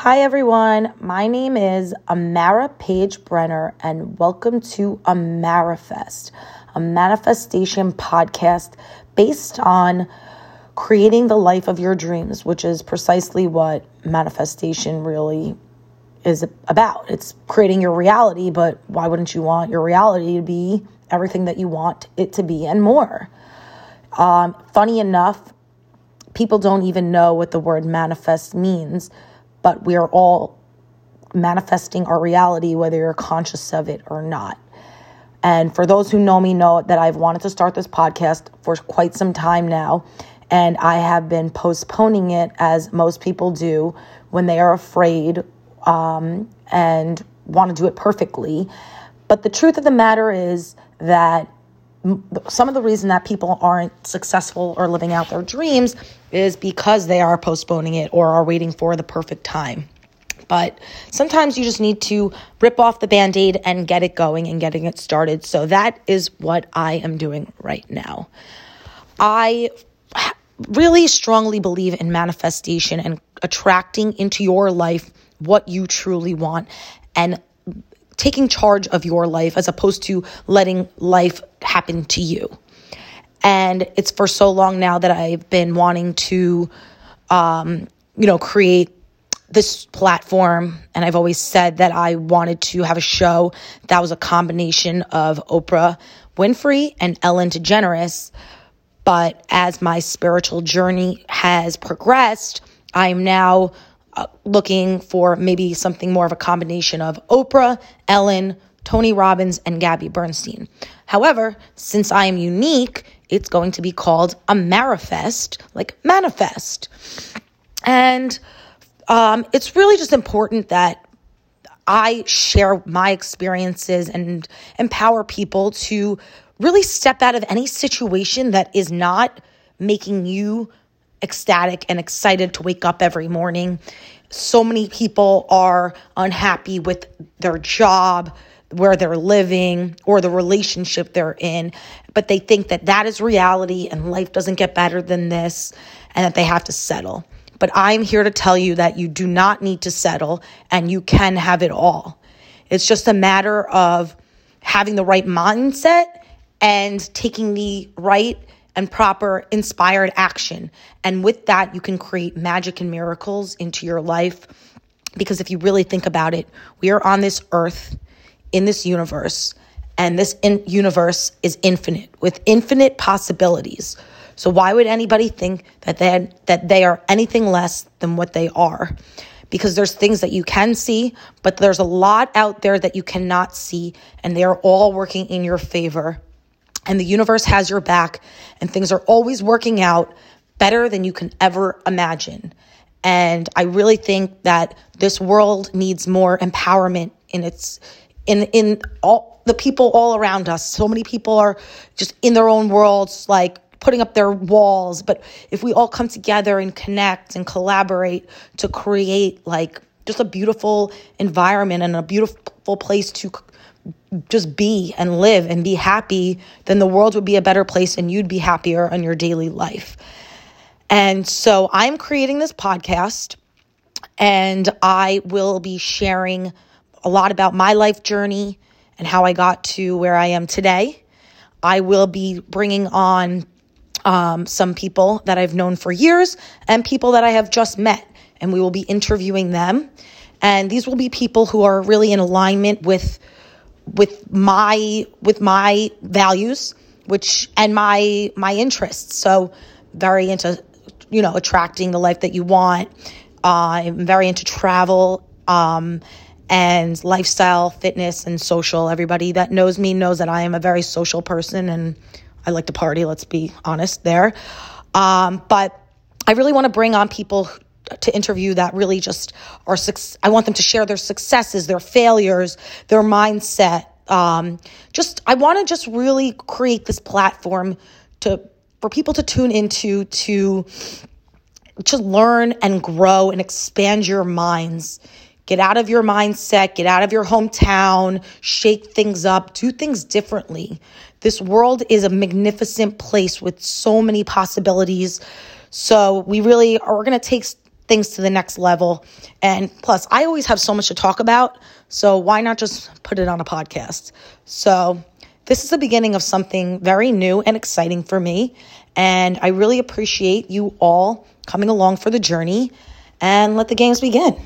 Hi, everyone. My name is Amara Page Brenner, and welcome to Amarifest, a manifestation podcast based on creating the life of your dreams, which is precisely what manifestation really is about. It's creating your reality, but why wouldn't you want your reality to be everything that you want it to be and more? Um, funny enough, people don't even know what the word manifest means, but we are all manifesting our reality, whether you're conscious of it or not. And for those who know me, know that I've wanted to start this podcast for quite some time now. And I have been postponing it as most people do when they are afraid um, and want to do it perfectly. But the truth of the matter is that some of the reason that people aren't successful or living out their dreams is because they are postponing it or are waiting for the perfect time. But sometimes you just need to rip off the band aid and get it going and getting it started. So that is what I am doing right now. I really strongly believe in manifestation and attracting into your life what you truly want and taking charge of your life as opposed to letting life happen to you. And it's for so long now that I've been wanting to, um, you know, create this platform. And I've always said that I wanted to have a show that was a combination of Oprah Winfrey and Ellen DeGeneres. But as my spiritual journey has progressed, I'm now uh, looking for maybe something more of a combination of Oprah, Ellen, Tony Robbins, and Gabby Bernstein. However, since I am unique, it's going to be called Amarifest, like manifest. And um, it's really just important that I share my experiences and empower people to really step out of any situation that is not making you ecstatic and excited to wake up every morning. So many people are unhappy with their job, where they're living, or the relationship they're in, but they think that that is reality and life doesn't get better than this and that they have to settle. But I'm here to tell you that you do not need to settle and you can have it all. It's just a matter of having the right mindset and taking the right and proper inspired action. And with that, you can create magic and miracles into your life. Because if you really think about it, we are on this earth, in this universe, and this in- universe is infinite with infinite possibilities. So why would anybody think that they that they are anything less than what they are? Because there's things that you can see, but there's a lot out there that you cannot see, and they are all working in your favor and the universe has your back and things are always working out better than you can ever imagine. And I really think that this world needs more empowerment in its in in all the people all around us. So many people are just in their own worlds like putting up their walls, but if we all come together and connect and collaborate to create like just a beautiful environment and a beautiful place to just be and live and be happy, then the world would be a better place and you'd be happier in your daily life. And so I'm creating this podcast and I will be sharing a lot about my life journey and how I got to where I am today. I will be bringing on um, some people that I've known for years and people that I have just met, and we will be interviewing them. And these will be people who are really in alignment with with my with my values which and my my interests. So very into you know attracting the life that you want. Uh, i'm very into travel um, and lifestyle fitness and social. Everybody that knows me knows that i am a very social person and i like to party let's be honest there. Um, but i really want to bring on people to interview that really just are I want them to share their successes, their failures, their mindset. Um, just I want to just really create this platform to for people to tune into to to learn and grow and expand your minds. Get out of your mindset, get out of your hometown, shake things up, do things differently. This world is a magnificent place with so many possibilities. So we really are going to take things to the next level. And plus, I always have so much to talk about. So why not just put it on a podcast? So this is the beginning of something very new and exciting for me. And I really appreciate you all coming along for the journey and let the games begin.